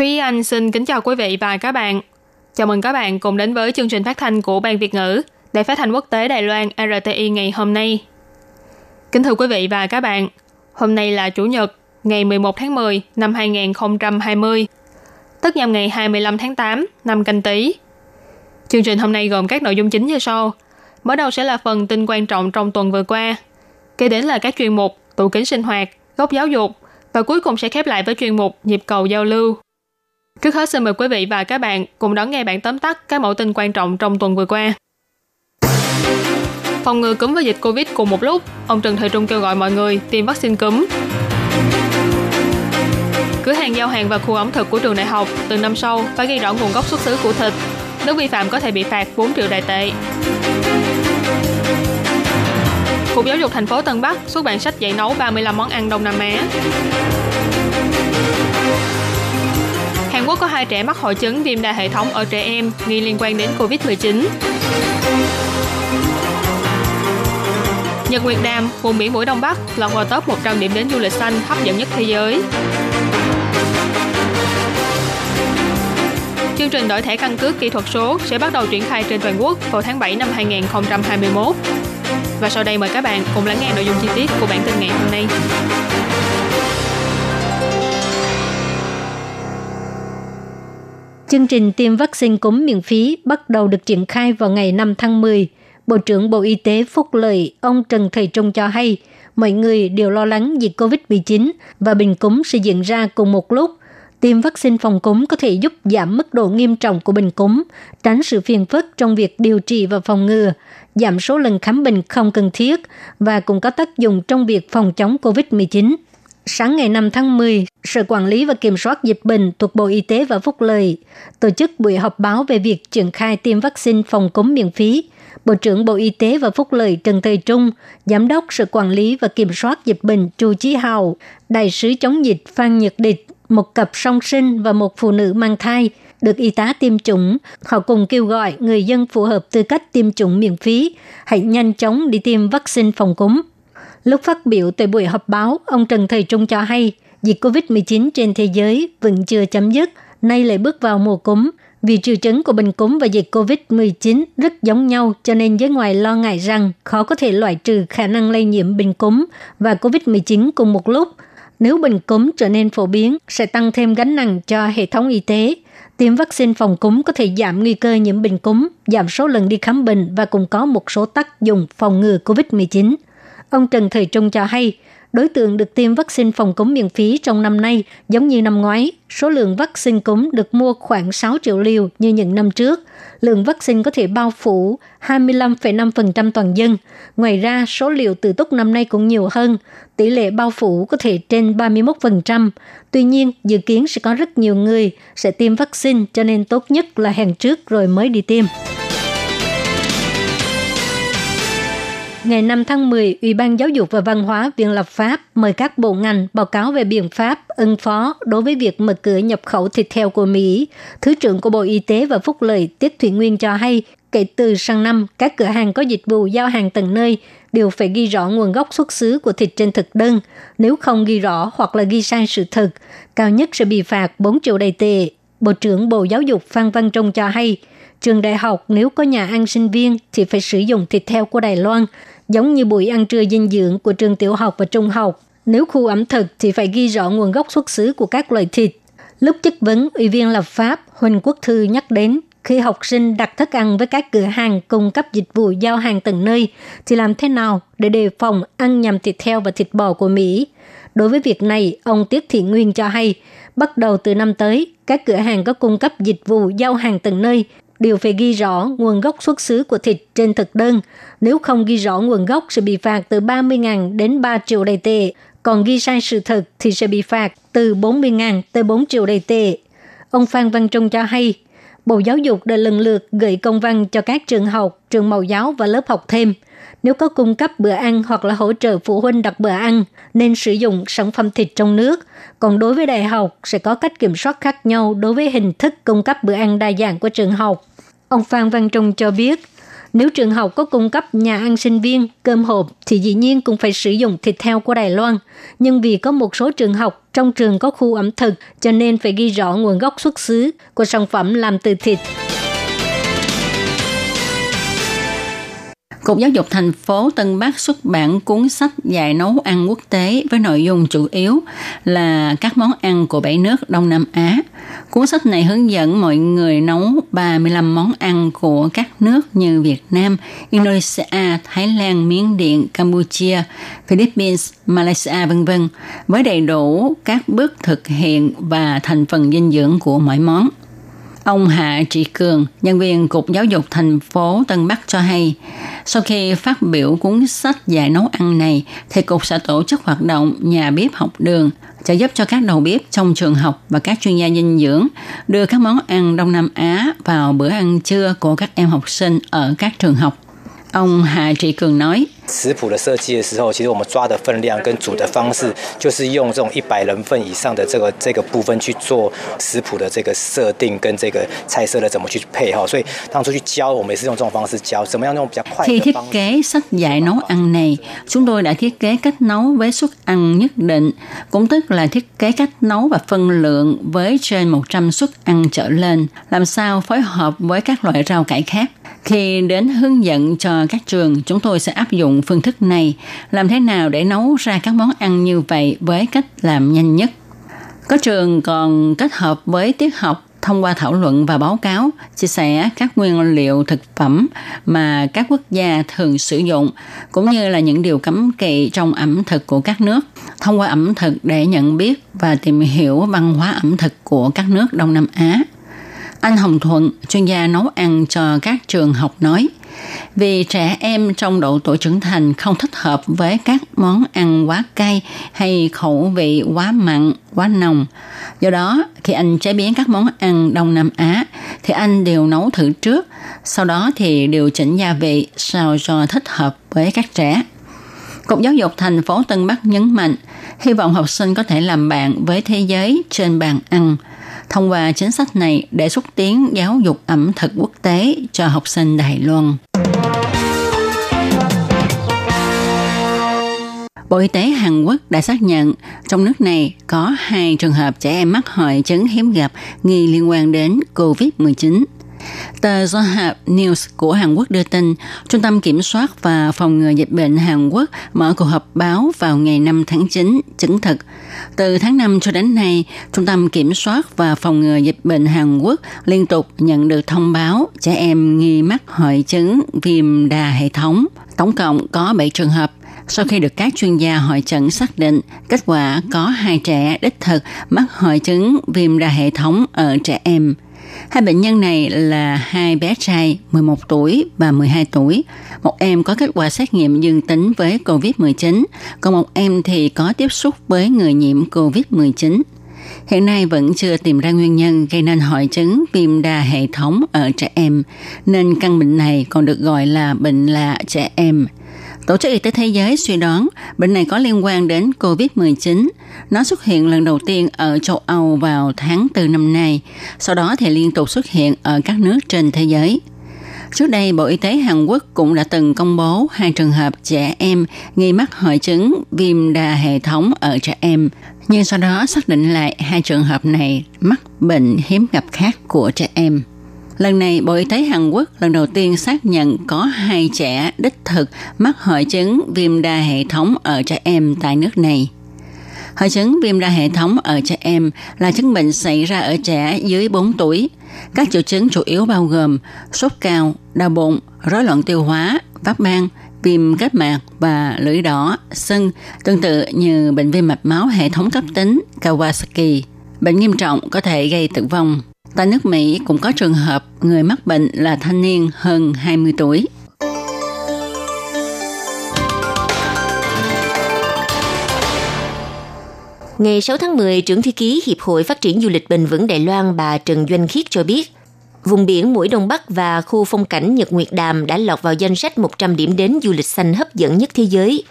Thúy Anh xin kính chào quý vị và các bạn. Chào mừng các bạn cùng đến với chương trình phát thanh của Ban Việt ngữ Đài Phát thanh Quốc tế Đài Loan RTI ngày hôm nay. Kính thưa quý vị và các bạn, hôm nay là Chủ nhật, ngày 11 tháng 10 năm 2020, tức nhằm ngày 25 tháng 8 năm canh tí. Chương trình hôm nay gồm các nội dung chính như sau. Mở đầu sẽ là phần tin quan trọng trong tuần vừa qua. Kế đến là các chuyên mục tủ kính sinh hoạt, góc giáo dục và cuối cùng sẽ khép lại với chuyên mục nhịp cầu giao lưu. Trước hết xin mời quý vị và các bạn cùng đón nghe bản tóm tắt các mẫu tin quan trọng trong tuần vừa qua. Phòng ngừa cúm với dịch Covid cùng một lúc, ông Trần Thời Trung kêu gọi mọi người tiêm vaccine cúm. Cửa hàng giao hàng và khu ẩm thực của trường đại học từ năm sau phải ghi rõ nguồn gốc xuất xứ của thịt. Nếu vi phạm có thể bị phạt 4 triệu đại tệ. Cục Giáo dục thành phố Tân Bắc xuất bản sách dạy nấu 35 món ăn Đông Nam Á. Hàn Quốc có hai trẻ mắc hội chứng viêm đa hệ thống ở trẻ em nghi liên quan đến Covid-19. Nhật Nguyệt Đàm, vùng biển mũi Đông Bắc, lọt vào top 100 điểm đến du lịch xanh hấp dẫn nhất thế giới. Chương trình đổi thẻ căn cước kỹ thuật số sẽ bắt đầu triển khai trên toàn quốc vào tháng 7 năm 2021. Và sau đây mời các bạn cùng lắng nghe nội dung chi tiết của bản tin ngày hôm nay. Chương trình tiêm vaccine cúm miễn phí bắt đầu được triển khai vào ngày 5 tháng 10. Bộ trưởng Bộ Y tế Phúc Lợi, ông Trần Thầy Trung cho hay, mọi người đều lo lắng dịch COVID-19 và bệnh cúm sẽ diễn ra cùng một lúc. Tiêm vaccine phòng cúm có thể giúp giảm mức độ nghiêm trọng của bệnh cúm, tránh sự phiền phức trong việc điều trị và phòng ngừa, giảm số lần khám bệnh không cần thiết và cũng có tác dụng trong việc phòng chống COVID-19. Sáng ngày 5 tháng 10, Sở Quản lý và Kiểm soát Dịch bệnh thuộc Bộ Y tế và Phúc Lợi tổ chức buổi họp báo về việc triển khai tiêm vaccine phòng cúm miễn phí. Bộ trưởng Bộ Y tế và Phúc Lợi Trần Thời Trung, Giám đốc Sở Quản lý và Kiểm soát Dịch bệnh Chu Chí Hào, Đại sứ chống dịch Phan Nhật Địch, một cặp song sinh và một phụ nữ mang thai được y tá tiêm chủng. Họ cùng kêu gọi người dân phù hợp tư cách tiêm chủng miễn phí, hãy nhanh chóng đi tiêm vaccine phòng cúm. Lúc phát biểu tại buổi họp báo, ông Trần Thời Trung cho hay dịch COVID-19 trên thế giới vẫn chưa chấm dứt, nay lại bước vào mùa cúm. Vì triệu chứng của bệnh cúm và dịch COVID-19 rất giống nhau cho nên giới ngoài lo ngại rằng khó có thể loại trừ khả năng lây nhiễm bệnh cúm và COVID-19 cùng một lúc. Nếu bệnh cúm trở nên phổ biến, sẽ tăng thêm gánh nặng cho hệ thống y tế. Tiêm vaccine phòng cúm có thể giảm nguy cơ nhiễm bệnh cúm, giảm số lần đi khám bệnh và cũng có một số tác dụng phòng ngừa COVID-19. Ông Trần Thời Trung cho hay, đối tượng được tiêm vaccine phòng cúm miễn phí trong năm nay giống như năm ngoái. Số lượng vaccine cúm được mua khoảng 6 triệu liều như những năm trước. Lượng vaccine có thể bao phủ 25,5% toàn dân. Ngoài ra, số liều tự túc năm nay cũng nhiều hơn. Tỷ lệ bao phủ có thể trên 31%. Tuy nhiên, dự kiến sẽ có rất nhiều người sẽ tiêm vaccine cho nên tốt nhất là hẹn trước rồi mới đi tiêm. Ngày 5 tháng 10, Ủy ban Giáo dục và Văn hóa Viện Lập pháp mời các bộ ngành báo cáo về biện pháp ứng phó đối với việc mở cửa nhập khẩu thịt heo của Mỹ. Thứ trưởng của Bộ Y tế và Phúc lợi Tiết Thủy Nguyên cho hay, kể từ sang năm, các cửa hàng có dịch vụ giao hàng tận nơi đều phải ghi rõ nguồn gốc xuất xứ của thịt trên thực đơn. Nếu không ghi rõ hoặc là ghi sai sự thật, cao nhất sẽ bị phạt 4 triệu đầy tệ. Bộ trưởng Bộ Giáo dục Phan Văn Trung cho hay, trường đại học nếu có nhà ăn sinh viên thì phải sử dụng thịt heo của Đài Loan, giống như buổi ăn trưa dinh dưỡng của trường tiểu học và trung học. Nếu khu ẩm thực thì phải ghi rõ nguồn gốc xuất xứ của các loại thịt. Lúc chất vấn, Ủy viên lập pháp Huỳnh Quốc Thư nhắc đến khi học sinh đặt thức ăn với các cửa hàng cung cấp dịch vụ giao hàng tận nơi thì làm thế nào để đề phòng ăn nhầm thịt heo và thịt bò của Mỹ. Đối với việc này, ông Tiết Thị Nguyên cho hay, bắt đầu từ năm tới, các cửa hàng có cung cấp dịch vụ giao hàng tận nơi đều phải ghi rõ nguồn gốc xuất xứ của thịt trên thực đơn. Nếu không ghi rõ nguồn gốc sẽ bị phạt từ 30.000 đến 3 triệu đầy tệ. còn ghi sai sự thật thì sẽ bị phạt từ 40.000 tới 4 triệu đầy tệ. Ông Phan Văn Trung cho hay, Bộ Giáo dục đã lần lượt gửi công văn cho các trường học, trường mẫu giáo và lớp học thêm. Nếu có cung cấp bữa ăn hoặc là hỗ trợ phụ huynh đặt bữa ăn, nên sử dụng sản phẩm thịt trong nước. Còn đối với đại học, sẽ có cách kiểm soát khác nhau đối với hình thức cung cấp bữa ăn đa dạng của trường học. Ông Phan Văn Trung cho biết, nếu trường học có cung cấp nhà ăn sinh viên, cơm hộp thì dĩ nhiên cũng phải sử dụng thịt heo của Đài Loan. Nhưng vì có một số trường học trong trường có khu ẩm thực cho nên phải ghi rõ nguồn gốc xuất xứ của sản phẩm làm từ thịt. Cục Giáo dục thành phố Tân Bắc xuất bản cuốn sách dạy nấu ăn quốc tế với nội dung chủ yếu là các món ăn của bảy nước Đông Nam Á. Cuốn sách này hướng dẫn mọi người nấu 35 món ăn của các nước như Việt Nam, Indonesia, Thái Lan, Miến Điện, Campuchia, Philippines, Malaysia v.v. với đầy đủ các bước thực hiện và thành phần dinh dưỡng của mỗi món. Ông Hạ Trị Cường, nhân viên Cục Giáo dục thành phố Tân Bắc cho hay, sau khi phát biểu cuốn sách dạy nấu ăn này, thì Cục sẽ tổ chức hoạt động nhà bếp học đường, sẽ giúp cho các đầu bếp trong trường học và các chuyên gia dinh dưỡng đưa các món ăn Đông Nam Á vào bữa ăn trưa của các em học sinh ở các trường học. Ông Hạ Trị Cường nói, 食谱的设计的时候，其实我们抓的分量跟煮的方式，就是用这种一百人份以上的这个这个部分去做食谱的这个设定跟这个菜色的怎么去配哈。所以当初去教，我们也是用这种方式教，怎么样用比较快 Khi 的 thiết 方式。 kế sách dạy nấu ăn này, chúng tôi đã thiết kế cách nấu với suất ăn nhất định, cũng tức là thiết kế cách nấu và phân lượng với trên 100 suất ăn trở lên, làm sao phối hợp với các loại rau cải khác. khi đến hướng dẫn cho các trường, chúng tôi sẽ áp dụng phương thức này, làm thế nào để nấu ra các món ăn như vậy với cách làm nhanh nhất. Có trường còn kết hợp với tiết học thông qua thảo luận và báo cáo, chia sẻ các nguyên liệu thực phẩm mà các quốc gia thường sử dụng, cũng như là những điều cấm kỵ trong ẩm thực của các nước, thông qua ẩm thực để nhận biết và tìm hiểu văn hóa ẩm thực của các nước Đông Nam Á. Anh Hồng Thuận, chuyên gia nấu ăn cho các trường học nói, vì trẻ em trong độ tuổi trưởng thành không thích hợp với các món ăn quá cay hay khẩu vị quá mặn, quá nồng. Do đó, khi anh chế biến các món ăn Đông Nam Á, thì anh đều nấu thử trước, sau đó thì điều chỉnh gia vị sao cho thích hợp với các trẻ. Cục Giáo dục thành phố Tân Bắc nhấn mạnh, hy vọng học sinh có thể làm bạn với thế giới trên bàn ăn, thông qua chính sách này để xúc tiến giáo dục ẩm thực quốc tế cho học sinh Đài Loan. Bộ Y tế Hàn Quốc đã xác nhận trong nước này có hai trường hợp trẻ em mắc hội chứng hiếm gặp nghi liên quan đến COVID-19. Tờ Yonhap News của Hàn Quốc đưa tin, Trung tâm Kiểm soát và Phòng ngừa Dịch bệnh Hàn Quốc mở cuộc họp báo vào ngày 5 tháng 9, chứng thực. Từ tháng 5 cho đến nay, Trung tâm Kiểm soát và Phòng ngừa Dịch bệnh Hàn Quốc liên tục nhận được thông báo trẻ em nghi mắc hội chứng viêm đa hệ thống. Tổng cộng có 7 trường hợp sau khi được các chuyên gia hội chẩn xác định, kết quả có hai trẻ đích thực mắc hội chứng viêm đa hệ thống ở trẻ em. Hai bệnh nhân này là hai bé trai 11 tuổi và 12 tuổi. Một em có kết quả xét nghiệm dương tính với COVID-19, còn một em thì có tiếp xúc với người nhiễm COVID-19. Hiện nay vẫn chưa tìm ra nguyên nhân gây nên hội chứng viêm đa hệ thống ở trẻ em, nên căn bệnh này còn được gọi là bệnh lạ trẻ em. Tổ chức Y tế Thế giới suy đoán bệnh này có liên quan đến COVID-19. Nó xuất hiện lần đầu tiên ở châu Âu vào tháng 4 năm nay, sau đó thì liên tục xuất hiện ở các nước trên thế giới. Trước đây, Bộ Y tế Hàn Quốc cũng đã từng công bố hai trường hợp trẻ em nghi mắc hội chứng viêm đa hệ thống ở trẻ em, nhưng sau đó xác định lại hai trường hợp này mắc bệnh hiếm gặp khác của trẻ em. Lần này, Bộ Y tế Hàn Quốc lần đầu tiên xác nhận có hai trẻ đích thực mắc hội chứng viêm đa hệ thống ở trẻ em tại nước này. Hội chứng viêm đa hệ thống ở trẻ em là chứng bệnh xảy ra ở trẻ dưới 4 tuổi. Các triệu chứng chủ yếu bao gồm sốt cao, đau bụng, rối loạn tiêu hóa, phát ban, viêm kết mạc và lưỡi đỏ, sưng, tương tự như bệnh viêm mạch máu hệ thống cấp tính Kawasaki. Bệnh nghiêm trọng có thể gây tử vong. Tại nước Mỹ cũng có trường hợp người mắc bệnh là thanh niên hơn 20 tuổi. Ngày 6 tháng 10, trưởng thư ký Hiệp hội Phát triển Du lịch Bền vững Đài Loan bà Trần Doanh Khiết cho biết, vùng biển Mũi Đông Bắc và khu phong cảnh Nhật Nguyệt Đàm đã lọt vào danh sách 100 điểm đến du lịch xanh hấp dẫn nhất thế giới.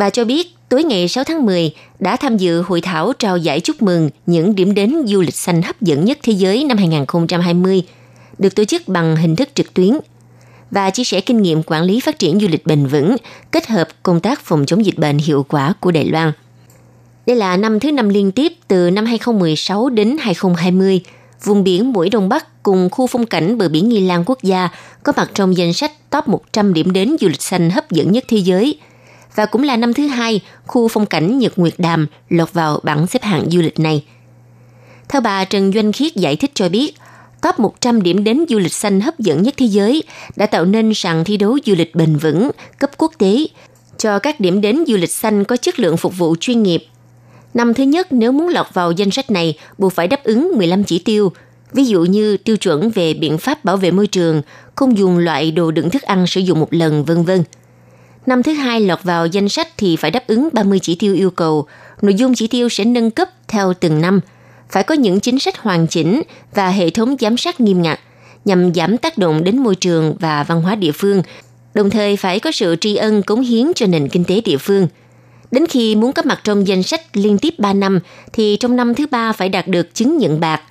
Bà cho biết, tối ngày 6 tháng 10 đã tham dự hội thảo trao giải chúc mừng những điểm đến du lịch xanh hấp dẫn nhất thế giới năm 2020, được tổ chức bằng hình thức trực tuyến và chia sẻ kinh nghiệm quản lý phát triển du lịch bền vững kết hợp công tác phòng chống dịch bệnh hiệu quả của Đài Loan. Đây là năm thứ năm liên tiếp từ năm 2016 đến 2020, vùng biển Mũi Đông Bắc cùng khu phong cảnh bờ biển Nghi Lan quốc gia có mặt trong danh sách top 100 điểm đến du lịch xanh hấp dẫn nhất thế giới. Và cũng là năm thứ hai, khu phong cảnh Nhật Nguyệt Đàm lọt vào bảng xếp hạng du lịch này. Theo bà Trần Doanh Khiết giải thích cho biết, top 100 điểm đến du lịch xanh hấp dẫn nhất thế giới đã tạo nên sàn thi đấu du lịch bền vững cấp quốc tế cho các điểm đến du lịch xanh có chất lượng phục vụ chuyên nghiệp. Năm thứ nhất nếu muốn lọt vào danh sách này buộc phải đáp ứng 15 chỉ tiêu, ví dụ như tiêu chuẩn về biện pháp bảo vệ môi trường, không dùng loại đồ đựng thức ăn sử dụng một lần, vân vân. Năm thứ hai lọt vào danh sách thì phải đáp ứng 30 chỉ tiêu yêu cầu, nội dung chỉ tiêu sẽ nâng cấp theo từng năm – phải có những chính sách hoàn chỉnh và hệ thống giám sát nghiêm ngặt nhằm giảm tác động đến môi trường và văn hóa địa phương, đồng thời phải có sự tri ân cống hiến cho nền kinh tế địa phương. Đến khi muốn có mặt trong danh sách liên tiếp 3 năm, thì trong năm thứ ba phải đạt được chứng nhận bạc.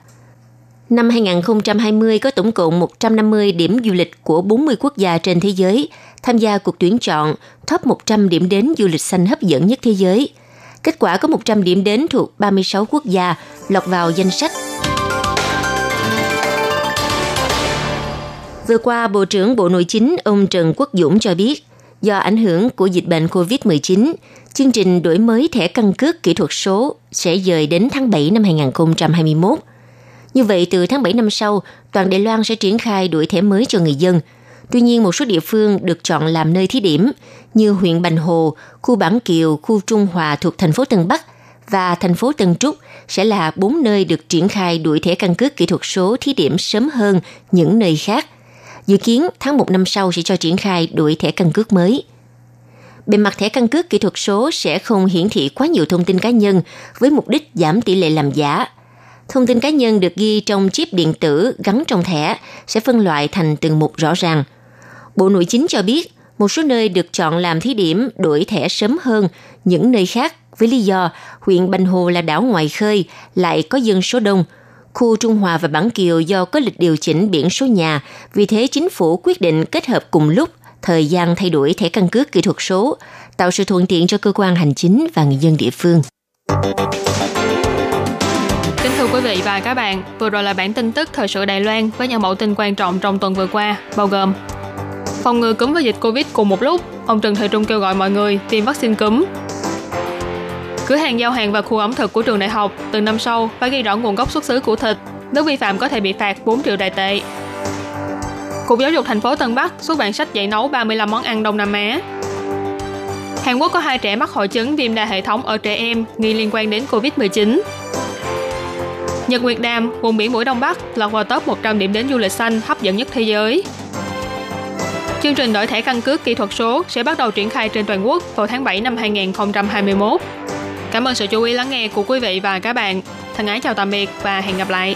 Năm 2020 có tổng cộng 150 điểm du lịch của 40 quốc gia trên thế giới tham gia cuộc tuyển chọn top 100 điểm đến du lịch xanh hấp dẫn nhất thế giới – Kết quả có 100 điểm đến thuộc 36 quốc gia lọt vào danh sách. Vừa qua, Bộ trưởng Bộ Nội chính ông Trần Quốc Dũng cho biết, do ảnh hưởng của dịch bệnh COVID-19, chương trình đổi mới thẻ căn cước kỹ thuật số sẽ dời đến tháng 7 năm 2021. Như vậy, từ tháng 7 năm sau, toàn Đài Loan sẽ triển khai đổi thẻ mới cho người dân – Tuy nhiên, một số địa phương được chọn làm nơi thí điểm như huyện Bành Hồ, khu Bản Kiều, khu Trung Hòa thuộc thành phố Tân Bắc và thành phố Tân Trúc sẽ là bốn nơi được triển khai đuổi thẻ căn cước kỹ thuật số thí điểm sớm hơn những nơi khác. Dự kiến tháng 1 năm sau sẽ cho triển khai đuổi thẻ căn cước mới. Bề mặt thẻ căn cước kỹ thuật số sẽ không hiển thị quá nhiều thông tin cá nhân với mục đích giảm tỷ lệ làm giả. Thông tin cá nhân được ghi trong chip điện tử gắn trong thẻ sẽ phân loại thành từng mục rõ ràng – Bộ Nội chính cho biết, một số nơi được chọn làm thí điểm đổi thẻ sớm hơn những nơi khác với lý do huyện Bành Hồ là đảo ngoài khơi, lại có dân số đông. Khu Trung Hòa và Bản Kiều do có lịch điều chỉnh biển số nhà, vì thế chính phủ quyết định kết hợp cùng lúc thời gian thay đổi thẻ căn cước kỹ thuật số, tạo sự thuận tiện cho cơ quan hành chính và người dân địa phương. Kính thưa quý vị và các bạn, vừa rồi là bản tin tức thời sự Đài Loan với những mẫu tin quan trọng trong tuần vừa qua, bao gồm phòng ngừa cúm và dịch Covid cùng một lúc, ông Trần Thời Trung kêu gọi mọi người tiêm vaccine cúm. Cửa hàng giao hàng và khu ẩm thực của trường đại học từ năm sau phải ghi rõ nguồn gốc xuất xứ của thịt, nếu vi phạm có thể bị phạt 4 triệu đại tệ. Cục Giáo dục thành phố Tân Bắc xuất bản sách dạy nấu 35 món ăn Đông Nam Á. Hàn Quốc có hai trẻ mắc hội chứng viêm đa hệ thống ở trẻ em nghi liên quan đến Covid-19. Nhật Nguyệt Đàm, vùng biển mũi Đông Bắc, lọt vào top 100 điểm đến du lịch xanh hấp dẫn nhất thế giới. Chương trình đổi thẻ căn cước kỹ thuật số sẽ bắt đầu triển khai trên toàn quốc vào tháng 7 năm 2021. Cảm ơn sự chú ý lắng nghe của quý vị và các bạn. Thân ái chào tạm biệt và hẹn gặp lại.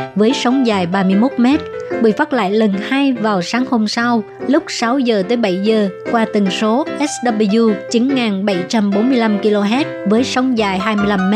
với sóng dài 31 m. bị phát lại lần hai vào sáng hôm sau, lúc 6 giờ tới 7 giờ, qua tần số SW 9745 kHz với sóng dài 25 m.